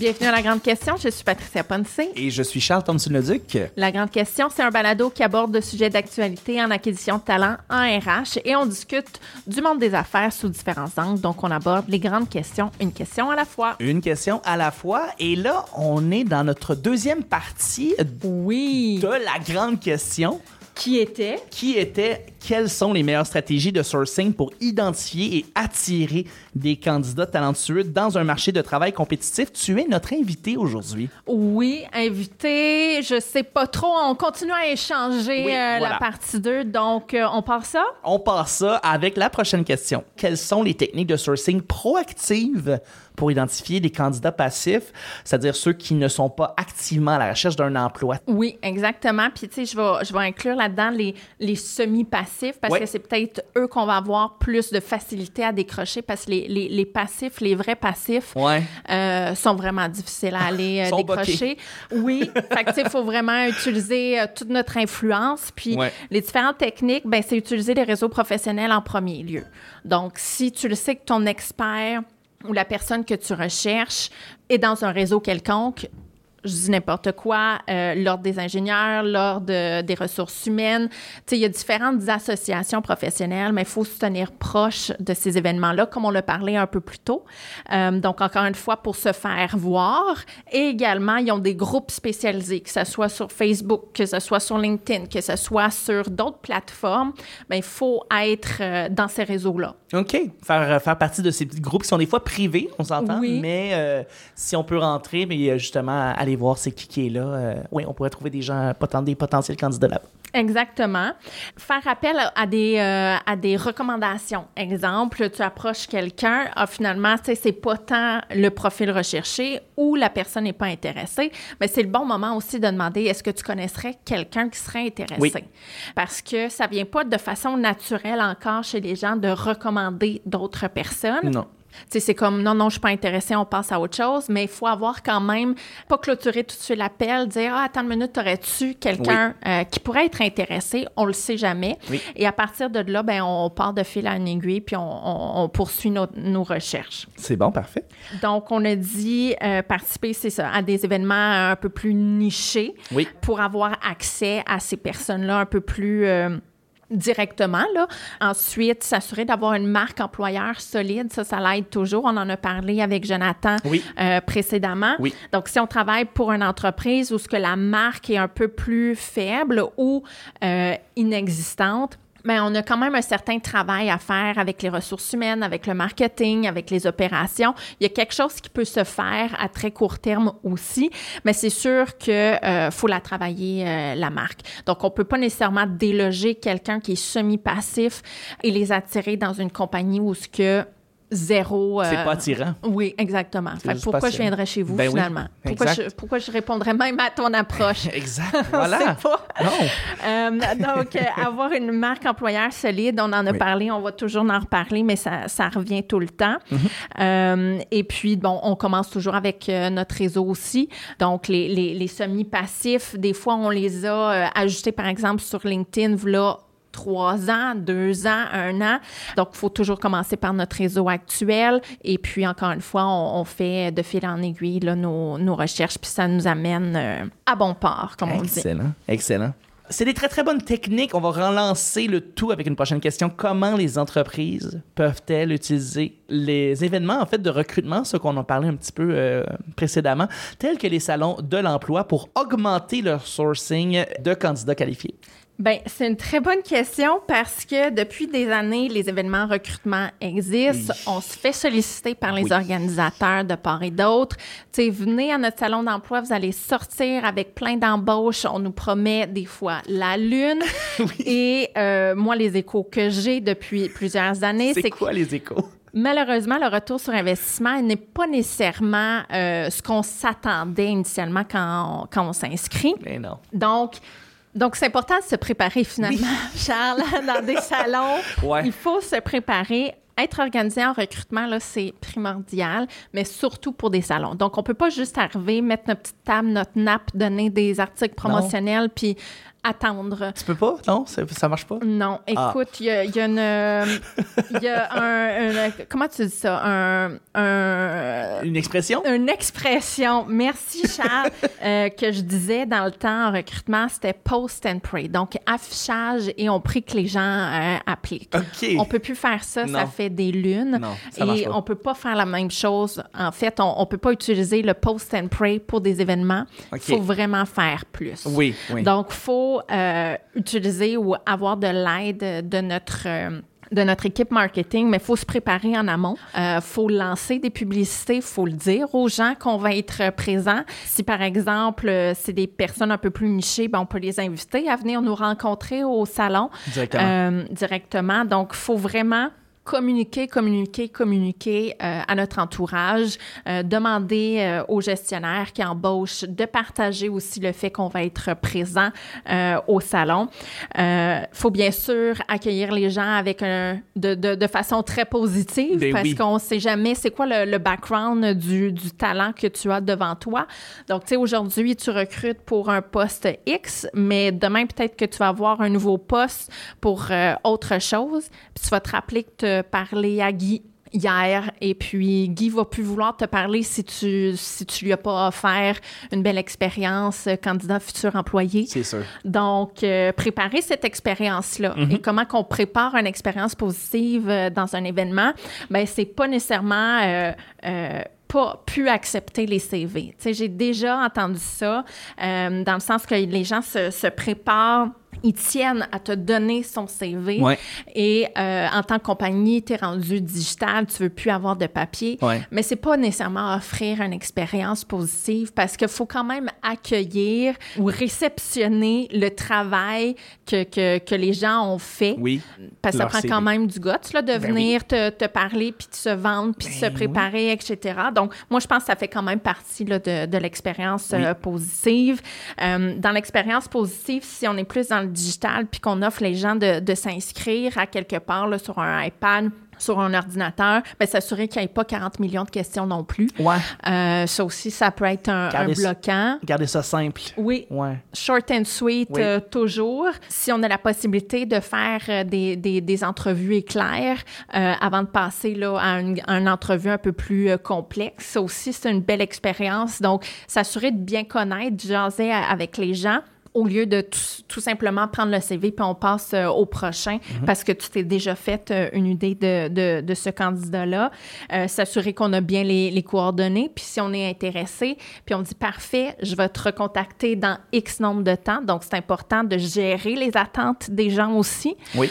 Bienvenue à La Grande Question. Je suis Patricia Ponce. Et je suis Charles Thompson-Leduc. La Grande Question, c'est un balado qui aborde de sujets d'actualité en acquisition de talent en RH et on discute du monde des affaires sous différents angles. Donc, on aborde les grandes questions, une question à la fois. Une question à la fois. Et là, on est dans notre deuxième partie Oui. de la grande question. Qui était? Qui était? Quelles sont les meilleures stratégies de sourcing pour identifier et attirer des candidats talentueux dans un marché de travail compétitif? Tu es notre invité aujourd'hui. Oui, invité. Je sais pas trop. On continue à échanger Oui, euh, voilà. la partie 2. Donc, euh, on part ça? On passe ça avec la prochaine question. Quelles sont les techniques de sourcing proactives pour identifier des candidats passifs, c'est-à-dire ceux qui ne sont pas activement à la recherche d'un emploi? Oui, exactement. Puis, tu sais, je vais, je vais inclure là-dedans les, les semi-passifs parce que c'est peut-être eux qu'on va avoir plus de facilité à décrocher parce que les, les, les passifs, les vrais passifs, Ouais. euh, sont vraiment difficiles à aller euh, décrocher. Oui, fait il faut vraiment utiliser euh, toute notre influence. Puis, Ouais. les différentes techniques, ben, c'est utiliser les réseaux professionnels en premier lieu. Donc, si tu le sais que ton expert ou la personne que tu recherches est dans un réseau quelconque, je dis n'importe quoi, euh, l'Ordre des ingénieurs, l'Ordre des ressources humaines. Tu sais, il y a différentes associations professionnelles, mais il faut se tenir proche de ces événements-là, comme on l'a parlé un peu plus tôt. Euh, donc, encore une fois, pour se faire voir. Et également, ils ont des groupes spécialisés, que ce soit sur Facebook, que ce soit sur LinkedIn, que ce soit sur d'autres plateformes. Bien, il faut être euh, dans ces réseaux-là. OK. Faire, euh, faire partie de ces petits groupes qui sont des fois privés, on s'entend, Oui. mais euh, si on peut rentrer, mais euh, justement, aller voir c'est qui qui est là, euh, oui, on pourrait trouver des gens, des potentiels candidats là Exactement. Faire appel à des, euh, à des recommandations. Exemple, tu approches quelqu'un, ah, finalement, tu sais, c'est pas tant le profil recherché ou la personne n'est pas intéressée, mais c'est le bon moment aussi de demander est-ce que tu connaisserais quelqu'un qui serait intéressé? Oui. Parce que ça vient pas de façon naturelle encore chez les gens de recommander d'autres personnes. Non. Tu sais, c'est comme non, non, je suis pas intéressée, on passe à autre chose, mais il faut avoir quand même, pas clôturer tout de suite l'appel, dire Ah, attends une minute, aurais-tu quelqu'un euh, qui pourrait être intéressé? On le sait jamais. Oui. Et à partir de là, ben, on part de fil à une aiguille puis on, on- on poursuit nos, nos recherches. C'est bon, parfait. Donc, on a dit euh, participer, c'est ça, à des événements un peu plus nichés Oui. pour avoir accès à ces personnes-là un peu plus euh, directement. Là. Ensuite, s'assurer d'avoir une marque employeur solide, ça, ça l'aide toujours. On en a parlé avec Jonathan Oui. euh, précédemment. Oui. Donc, si on travaille pour une entreprise où ce que la marque est un peu plus faible ou euh, inexistante, mais on a quand même un certain travail à faire avec les ressources humaines, avec le marketing, avec les opérations. Il y a quelque chose qui peut se faire à très court terme aussi, mais c'est sûr que euh, faut la travailler euh, la marque. Donc on peut pas nécessairement déloger quelqu'un qui est semi-passif et les attirer dans une compagnie où ce que zéro. C'est euh, pas attirant. oui, exactement. Fait pourquoi je viendrais chez vous Ben oui, finalement? Pourquoi, je, pourquoi je répondrais même à ton approche? Exact. Voilà. pas. Non. Euh, donc, euh, avoir une marque employeur solide, on en a Oui. parlé, on va toujours en reparler, mais ça, ça revient tout le temps. Mm-hmm. Et puis, bon, on commence toujours avec notre réseau aussi. Donc, les, les, les semi-passifs, des fois, on les a ajustés, par exemple, sur LinkedIn, voilà trois ans, deux ans, un an. Donc, il faut toujours commencer par notre réseau actuel. Et puis, encore une fois, on, fait de fil en aiguille nos, recherches, puis ça nous amène euh, à bon port, comme on dit. Excellent. Excellent. C'est des très, très bonnes techniques. On va relancer le tout avec une prochaine question. Comment les entreprises peuvent-elles utiliser les événements, en fait, de recrutement, ce qu'on en parlait un petit peu euh, précédemment, tels que les salons de l'emploi pour augmenter leur sourcing de candidats qualifiés? Ben, c'est une très bonne question parce que depuis des années, les événements recrutement existent. Oui. On se fait solliciter par les Oui. organisateurs de part et d'autre. Tu sais, venez à notre salon d'emploi, vous allez sortir avec plein d'embauches. On nous promet des fois la lune. Et euh, moi, les échos que j'ai depuis plusieurs années, C'est que quoi les échos? Malheureusement, le retour sur investissement n'est pas nécessairement euh, ce qu'on s'attendait initialement quand on, quand on s'inscrit. Mais non. Donc, donc c'est important de se préparer finalement, Charles, dans des salons. Ouais. Il faut se préparer. Être organisé en recrutement, là, c'est primordial, mais surtout pour des salons. Donc, on peut pas juste arriver, mettre notre petite table, notre nappe, donner des articles promotionnels, puis attendre. Tu peux pas? Non? Ça, ça marche pas? Non, Ah. écoute, il y a, il y a une... Il y a un, un- Comment tu dis ça? Un... un Une expression? une expression, merci Charles, euh, que je disais dans le temps en recrutement, c'était post and pray. Donc, affichage et on prie que les gens euh, appliquent. OK. On peut plus faire ça, ça Non. Des lunes. Non, ça marche et pas. on peut pas faire la même chose. En fait, on, on peut pas utiliser le post and pray pour des événements. Il faut vraiment faire plus. Oui, oui. Donc, faut euh, utiliser ou avoir de l'aide de notre euh, de notre équipe marketing, mais il faut se préparer en amont. Il faut lancer des publicités, il faut le dire aux gens qu'on va être présent. Si, par exemple, euh, c'est des personnes un peu plus nichées, ben, on peut les inviter à venir nous rencontrer au salon Directement. euh, directement. Donc, il faut vraiment communiquer, communiquer, communiquer euh, à notre entourage, euh, demander euh, aux gestionnaires qui embauchent de partager aussi le fait qu'on va être présent au salon. Il faut bien sûr accueillir les gens avec un, de, de, de façon très positive Ben parce oui. qu'on ne sait jamais c'est quoi le, le background du, du talent que tu as devant toi. Donc, tu sais, aujourd'hui, tu recrutes pour un poste X, mais demain, peut-être que tu vas avoir un nouveau poste pour autre chose. Puis tu vas te rappeler que parlé à Guy hier et puis Guy va plus vouloir te parler si tu si tu lui as pas offert une belle expérience euh, candidat futur employé. C'est sûr. Donc, euh, préparer cette expérience-là Mhm. et comment qu'on prépare une expérience positive euh, dans un événement, ben c'est pas nécessairement pas pu accepter les CV. Tu sais, j'ai déjà entendu ça dans le sens que les gens se, se préparent ils tiennent à te donner son CV Ouais. et euh, en tant que compagnie, tu es rendu digital, tu veux plus avoir de papier. Ouais. Mais c'est pas nécessairement offrir une expérience positive parce qu'il faut quand même accueillir ou réceptionner le travail que, que, que les gens ont fait. Oui. Parce que ça prend CV. quand même du guts là, de Ben venir te, te parler, puis de se vendre, puis de se Ben préparer, etc. Donc, moi, je pense que ça fait quand même partie là, de, de l'expérience Oui. euh, positive. Euh, dans l'expérience positive, si on est plus dans le digital, puis qu'on offre les gens de, de s'inscrire à quelque part là, sur un iPad, sur un ordinateur, bien, s'assurer qu'il n'y ait pas 40 millions de questions non plus. Ouais. Euh, ça aussi, ça peut être un, un bloquant. Gardez ça simple. Oui, Ouais. short and sweet Oui. euh, toujours. Si on a la possibilité de faire euh, des, des, des entrevues éclairs euh, avant de passer là, à une, à une entrevue un peu plus complexe, ça aussi, c'est une belle expérience. Donc, s'assurer de bien connaître, de jaser avec les gens au lieu de tout, tout simplement prendre le CV puis on passe euh, au prochain parce que tu t'es déjà fait euh, une idée de, de, de ce candidat-là. Euh, S'assurer qu'on a bien les, les coordonnées. Puis si on est intéressé, puis on dit parfait, je vais te recontacter dans X nombre de temps. Donc, c'est important de gérer les attentes des gens aussi. Oui.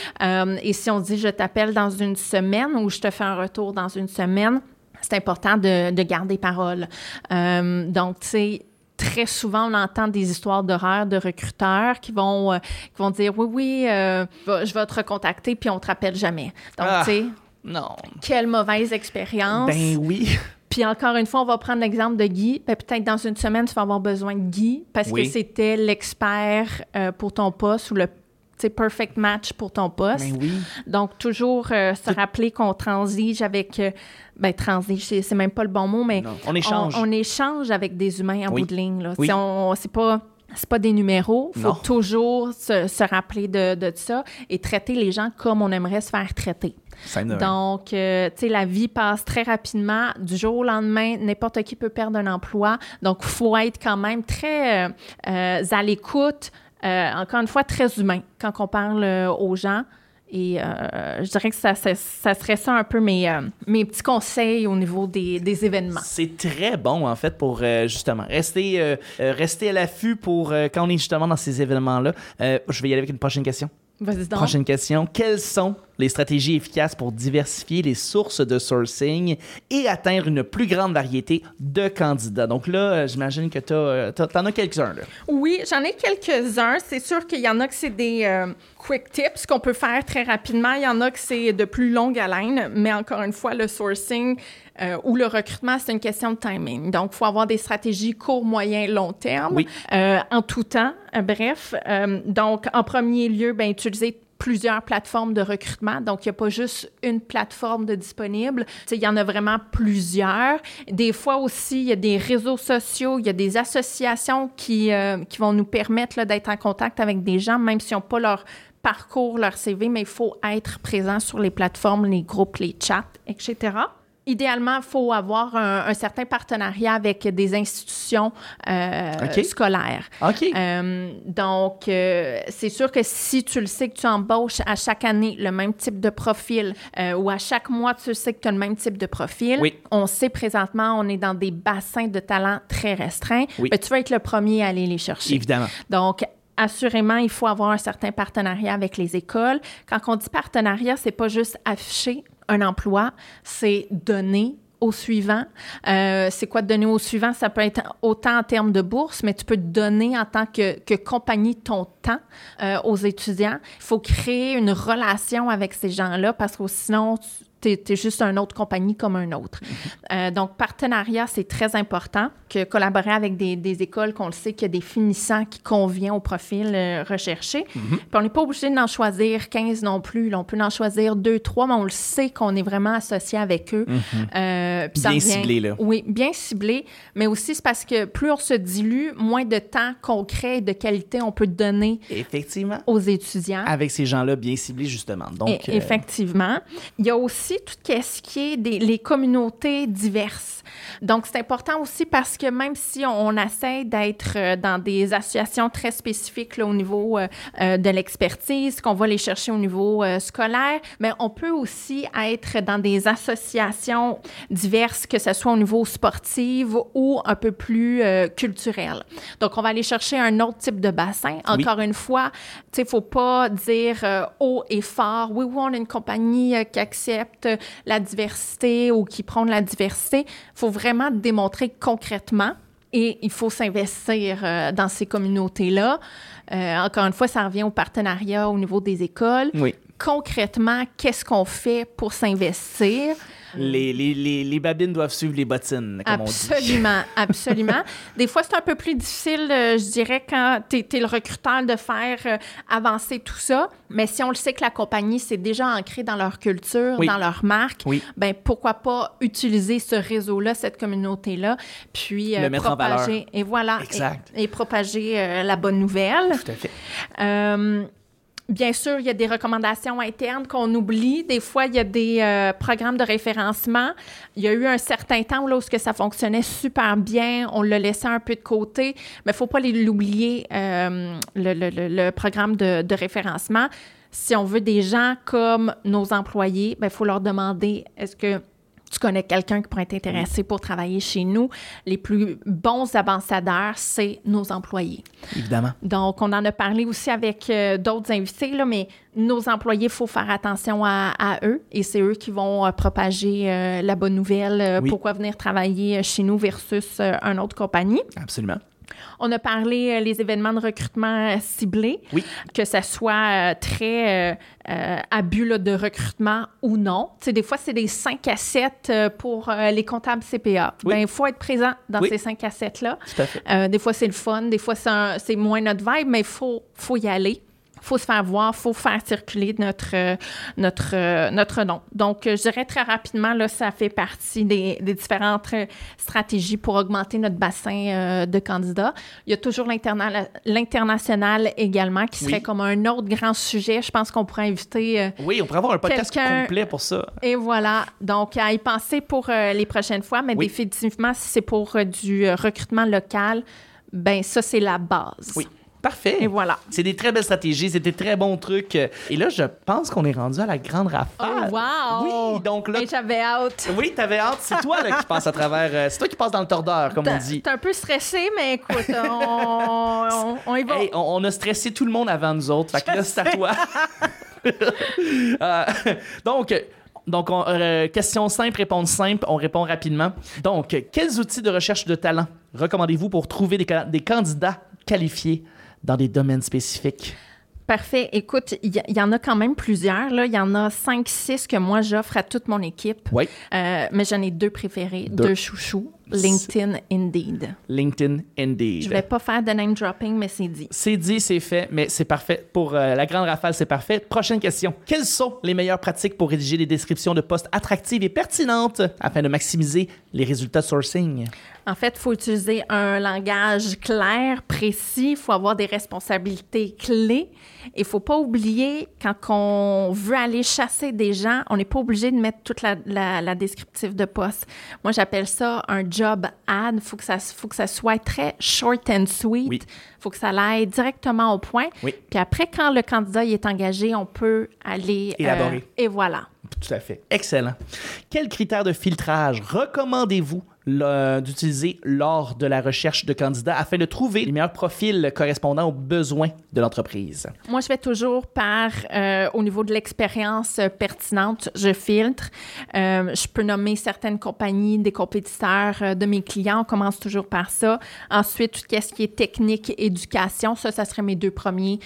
Et si on dit je t'appelle dans une semaine ou je te fais un retour dans une semaine, c'est important de, de garder parole. Donc, tu sais, très souvent, on entend des histoires d'horreur de recruteurs qui vont, euh, qui vont dire oui, oui, euh, je vais te recontacter, puis on te rappelle jamais. Donc, Ah. tu sais, Non. quelle mauvaise expérience. Ben oui. Puis encore une fois, on va prendre l'exemple de Guy. Ben, peut-être dans une semaine, tu vas avoir besoin de Guy parce Oui. que c'était l'expert euh, pour ton poste ou le perfect match pour ton poste. Ben oui. Donc, toujours euh, se rappeler qu'on transige avec... euh, ben, transige, c'est c'est même pas le bon mot, mais Non. On échange. on, on échange avec des humains en Oui. bout de ligne. Là. Oui. C'est on- C'est pas... C'est pas des numéros. Il faut Non. toujours se, se rappeler de, de ça et traiter les gens comme on aimerait se faire traiter. Donc, euh, tu sais, la vie passe très rapidement. Du jour au lendemain, n'importe qui peut perdre un emploi. Donc, il faut être quand même très euh, à l'écoute, euh, encore une fois, très humain quand on parle euh, aux gens. Et euh, je dirais que ça, ça, ça serait ça un peu mes, euh, mes petits conseils au niveau des, des événements. C'est très bon, en fait, pour euh, justement rester, rester à l'affût pour quand on est justement dans ces événements-là. Je vais y aller avec une prochaine question. Vas-y donc. Prochaine question. Quelles sont les stratégies efficaces pour diversifier les sources de sourcing et atteindre une plus grande variété de candidats? Donc là, euh, j'imagine que tu en as quelques-uns. là. Oui, j'en ai quelques-uns. C'est sûr qu'il y en a que c'est des euh, quick tips qu'on peut faire très rapidement. Il y en a que c'est de plus longue haleine. Mais encore une fois, le sourcing euh, ou le recrutement, c'est une question de timing. Donc, il faut avoir des stratégies court, moyen, long terme, Oui. euh, en tout temps. Euh, bref, euh, donc, en premier lieu, ben, utiliser plusieurs plateformes de recrutement. Donc, il n'y a pas juste une plateforme de disponible. Il y en a vraiment plusieurs. Des fois aussi, il y a des réseaux sociaux, il y a des associations qui, euh, qui vont nous permettre d'être en contact avec des gens, même s'ils n'ont pas leur parcours, leur CV, mais il faut être présent sur les plateformes, les groupes, les chats, etc. Idéalement, il faut avoir un, certain partenariat avec des institutions euh, scolaires. OK. Euh, donc, euh, c'est sûr que si tu le sais que tu embauches à chaque année le même type de profil ou à chaque mois, tu sais que tu as le même type de profil, on sait présentement, on est dans des bassins de talent très restreints, mais tu vas être le premier à aller les chercher. Évidemment. Donc, assurément, il faut avoir un certain partenariat avec les écoles. Quand on dit partenariat, c'est pas juste afficher un emploi, c'est donner au suivant. Euh, c'est quoi donner au suivant? Ça peut être autant en termes de bourse, mais tu peux donner en tant que, que compagnie ton temps euh, aux étudiants. Il faut créer une relation avec ces gens-là parce que sinon, tu es, juste une autre compagnie comme un autre. Mhm. Euh, donc, partenariat, c'est très important. Que collaborer avec des, des écoles qu'on le sait qu'il y a des finissants qui conviennent au profil euh, recherché. Mhm. Puis on n'est pas obligé d'en choisir 15 non plus. on peut en choisir 2, 3, mais on le sait qu'on est vraiment associé avec eux. Euh, bien ciblé, là. Oui, bien ciblé. Mais aussi, c'est parce que plus on se dilue, moins de temps concret et de qualité on peut donner Effectivement. aux étudiants. Avec ces gens-là bien ciblés, justement. Donc, Effectivement. Il y a aussi tout ce qui est des les communautés diverses. Donc, c'est important aussi parce que même si on, essaie d'être euh, dans des associations très spécifiques au niveau euh, euh, de l'expertise, qu'on va les chercher au niveau scolaire, mais on peut aussi être dans des associations diverses, que ce soit au niveau sportif ou un peu plus culturel. Donc, on va aller chercher un autre type de bassin. Encore une fois, il ne faut pas dire haut et fort, oui, oui, on a une compagnie qui accepte la diversité ou qui prônent la diversité. Il faut vraiment démontrer concrètement et il faut s'investir euh, dans ces communautés-là. Euh, encore une fois, ça revient au partenariat au niveau des écoles. Oui. Concrètement, qu'est-ce qu'on fait pour s'investir? Les, les, les, les, babines doivent suivre les bottines, comme absolument, on dit. Absolument, Des fois, c'est un peu plus difficile, euh, je dirais, quand tu es, le recruteur de faire euh, avancer tout ça. Mais si on le sait que la compagnie, c'est déjà ancré dans leur culture, dans leur marque, oui. ben pourquoi pas utiliser ce réseau-là, cette communauté-là, puis euh, le mettre propager, en valeur. et voilà, exact. Et, propager la bonne nouvelle. Tout à fait. Bien sûr, il y a des recommandations internes qu'on oublie. Des fois, il y a des euh, programmes de référencement. Il y a eu un certain temps où, ça fonctionnait super bien, on l'a laissé un peu de côté, mais il ne faut pas l'oublier, euh, le, le, programme de, de, référencement. Si on veut des gens comme nos employés, il ben, faut leur demander est-ce que tu connais quelqu'un qui pourrait être intéressé pour travailler chez nous, les plus bons ambassadeurs, c'est nos employés. Évidemment. Donc, on en a parlé aussi avec euh, d'autres invités, là, mais nos employés, il faut faire attention à, eux et c'est eux qui vont euh, propager euh, la bonne nouvelle, pourquoi venir travailler chez nous versus une autre compagnie. Absolument. On a parlé euh, les événements de recrutement euh, ciblés, oui. que ça soit euh, très abus de recrutement ou non. Des fois, c'est des 5 à 7 pour les comptables CPA. Oui. Ben, il faut être présent dans ces 5 à 7-là. Tout à fait. des fois, c'est le fun, des fois, c'est moins notre vibe, mais il faut, faut y aller faut se faire voir, faut faire circuler notre, euh, notre, euh, notre nom. Donc, euh, je dirais très rapidement, là, ça fait partie des, des différentes stratégies pour augmenter notre bassin de candidats. Il y a toujours l'international également, qui serait comme un autre grand sujet. Je pense qu'on pourrait inviter. oui, on pourrait avoir un podcast complet pour ça. Et voilà. Donc, à y penser pour les prochaines fois, mais définitivement, si c'est pour du recrutement local, ben ça, c'est la base. Oui. Parfait. Et voilà. C'est des très belles stratégies, c'est des très bons trucs. Et là, je pense qu'on est rendu à la grande rafale. Oh, wow! Oui, donc là. Et j'avais hâte. Oui, t'avais hâte. C'est toi là, qui passe à travers. Euh, c'est toi qui passe dans le tordeur, comme on dit. T'es un peu stressé, mais écoute, on, on, y va. on, a stressé tout le monde avant nous autres. Fait que là, c'est à toi. Euh, donc. Donc, euh, question simple, réponse simple, on répond rapidement. Donc, quels outils de recherche de talent recommandez-vous pour trouver des candidats qualifiés? Dans des domaines spécifiques? Parfait. Écoute, il y, en a quand même plusieurs. Il y en a cinq, six que moi, j'offre à toute mon équipe. Oui. Euh, mais j'en ai deux préférés, deux, chouchous. LinkedIn Indeed. LinkedIn Indeed. Je vais pas faire de name dropping, mais c'est dit. C'est dit, c'est fait, mais c'est parfait. Pour euh, la grande rafale, c'est parfait. Prochaine question. Quelles sont les meilleures pratiques pour rédiger des descriptions de postes attractives et pertinentes afin de maximiser les résultats de sourcing? En fait, il faut utiliser un langage clair, précis. Il faut avoir des responsabilités clés. Il faut pas oublier, quand on veut aller chasser des gens, on n'est pas obligé de mettre toute la, la, la descriptive de poste. Moi, j'appelle ça un job ad. Il faut, que ça, faut que ça soit très short and sweet. Il Oui. faut que ça aille directement au point. Oui. Puis après, quand le candidat y est engagé, on peut aller... euh, Élaborer. et voilà. Tout à fait. Excellent. Quels critères de filtrage recommandez-vous d'utiliser lors de la recherche de candidats afin de trouver les meilleurs profils correspondant aux besoins de l'entreprise? Moi, je vais toujours par, euh, au niveau de l'expérience euh, pertinente, je filtre. Euh, je peux nommer certaines compagnies, des compétiteurs de mes clients. On commence toujours par ça. Ensuite, tout ce qui est technique, éducation, ça, ça serait mes deux premiers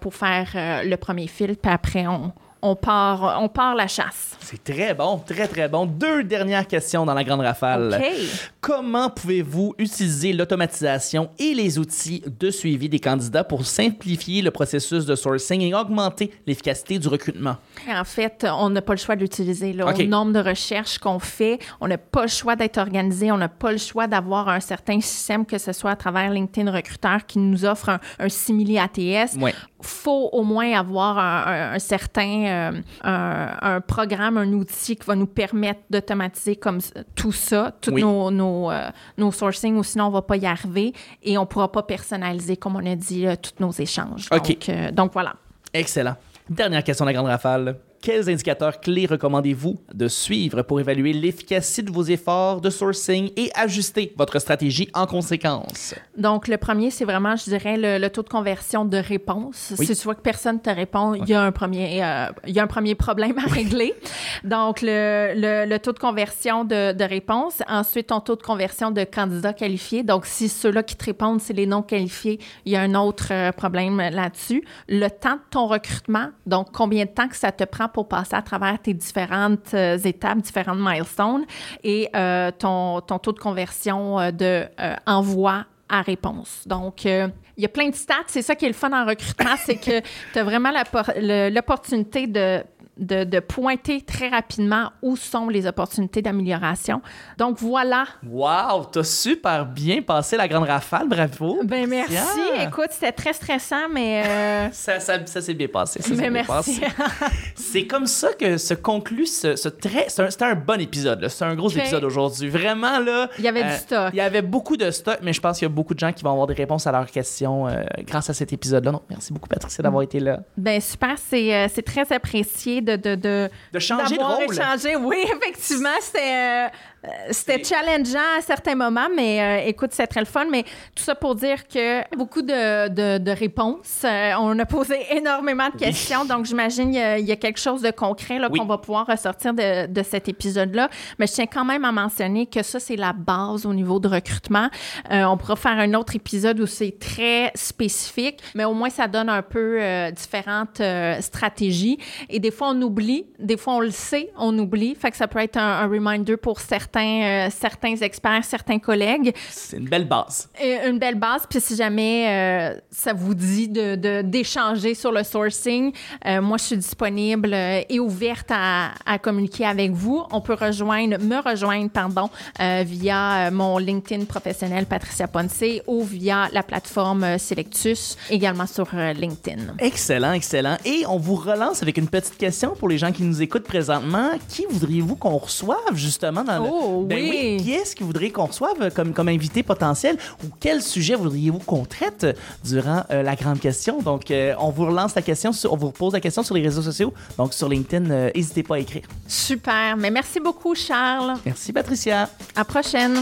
pour faire le premier filtre. Puis après, on, on, part, on part la chasse. C'est très bon, très très bon. Deux dernières questions dans la grande rafale. Comment pouvez-vous utiliser l'automatisation et les outils de suivi des candidats pour simplifier le processus de sourcing et augmenter l'efficacité du recrutement? En fait, on n'a pas le choix de l'utiliser. là. OK. Au nombre de recherches qu'on fait, on n'a pas le choix d'être organisé, on n'a pas le choix d'avoir un certain système, que ce soit à travers LinkedIn Recruteur qui nous offre un, un simili ATS. Ouais. Faut au moins avoir un, un- un certain euh, un, un programme, un outil qui va nous permettre d'automatiser comme tout ça, tous Oui. nos, nos, euh, nos sourcing, ou sinon on va pas y arriver et on pourra pas personnaliser, comme on a dit, euh, tous nos échanges. OK. Donc, donc voilà. Excellent. Dernière question de la grande rafale. Quels indicateurs clés recommandez-vous de suivre pour évaluer l'efficacité de vos efforts de sourcing et ajuster votre stratégie en conséquence? Donc, le premier, c'est vraiment, je dirais, le, le taux de conversion de réponse. Oui. Si tu vois que personne te répond, il y, a un premier, euh, il y a un premier problème à régler. Donc, le, le, le taux de conversion de, de réponse. Ensuite, ton taux de conversion de candidats qualifiés. Donc, si ceux-là qui te répondent, c'est les non qualifiés, il y a un autre euh, problème là-dessus. Le temps de ton recrutement. Donc, combien de temps que ça te prend pour passer à travers tes différentes euh, étapes, différentes milestones. Et euh, ton, ton taux de conversion euh, de envoi à réponse. Donc, il y a plein de stats. C'est ça qui est le fun en recrutement, c'est que tu as vraiment l'opportunité de, de, de pointer très rapidement où sont les opportunités d'amélioration. Donc, voilà. Wow, t'as super bien passé la grande rafale, bravo. Ben merci. Écoute, c'était très stressant, mais... euh, Ça, ça, ça s'est bien passé. ça mais bien merci. C'est comme ça que se conclut ce, ce très. Un, c'était un bon épisode. C'est un gros Ok. épisode aujourd'hui. Vraiment, là. Il y avait du euh, stock. Il y avait beaucoup de stock, mais je pense qu'il y a beaucoup de gens qui vont avoir des réponses à leurs questions euh, grâce à cet épisode-là. Donc, merci beaucoup, Patricia, d'avoir été là. Ben super, c'est c'est très apprécié de... de, de De changer de rôle. échangé. Oui, effectivement, c'était euh, c'était challengeant à certains moments, mais euh, écoute, c'est très le fun. Mais tout ça pour dire que beaucoup de, de, de réponses. Euh, on a posé énormément de questions, donc j'imagine qu'il y, a- il y a quelque chose de concret Oui. qu'on va pouvoir ressortir de, de cet épisode-là. Mais je tiens quand même à mentionner que ça, c'est la base au niveau de recrutement. Euh, on pourra faire un autre épisode où c'est très spécifique, mais au moins ça donne un peu euh, différentes euh, stratégies. Et des fois, on oublie, des fois, on le sait, on oublie. Fait que ça peut être un, un reminder pour certains, euh, certains experts, certains collègues. C'est une belle base. Et une belle base. Puis si jamais euh, ça vous dit de, d'échanger sur le sourcing, euh, moi, je suis disponible et ouverte à, à communiquer avec vous. On peut rejoindre, me rejoindre, pardon, via mon LinkedIn professionnel Patricia Ponce ou via la plateforme Selectus, également sur LinkedIn. Excellent, excellent. Et on vous relance avec une petite question pour les gens qui nous écoutent présentement. Qui voudriez-vous qu'on reçoive justement dans le... Oh, Ben oui. Qui est-ce que vous voudriez qu'on reçoive comme, comme invité potentiel ou quel sujet voudriez-vous qu'on traite durant euh, la grande question? Donc, euh, on vous relance la question, sur- on vous pose la question sur les réseaux sociaux. Donc, sur LinkedIn, euh, n'hésitez pas à écrire. Super. Mais merci beaucoup, Charles. Merci, Patricia. À la prochaine.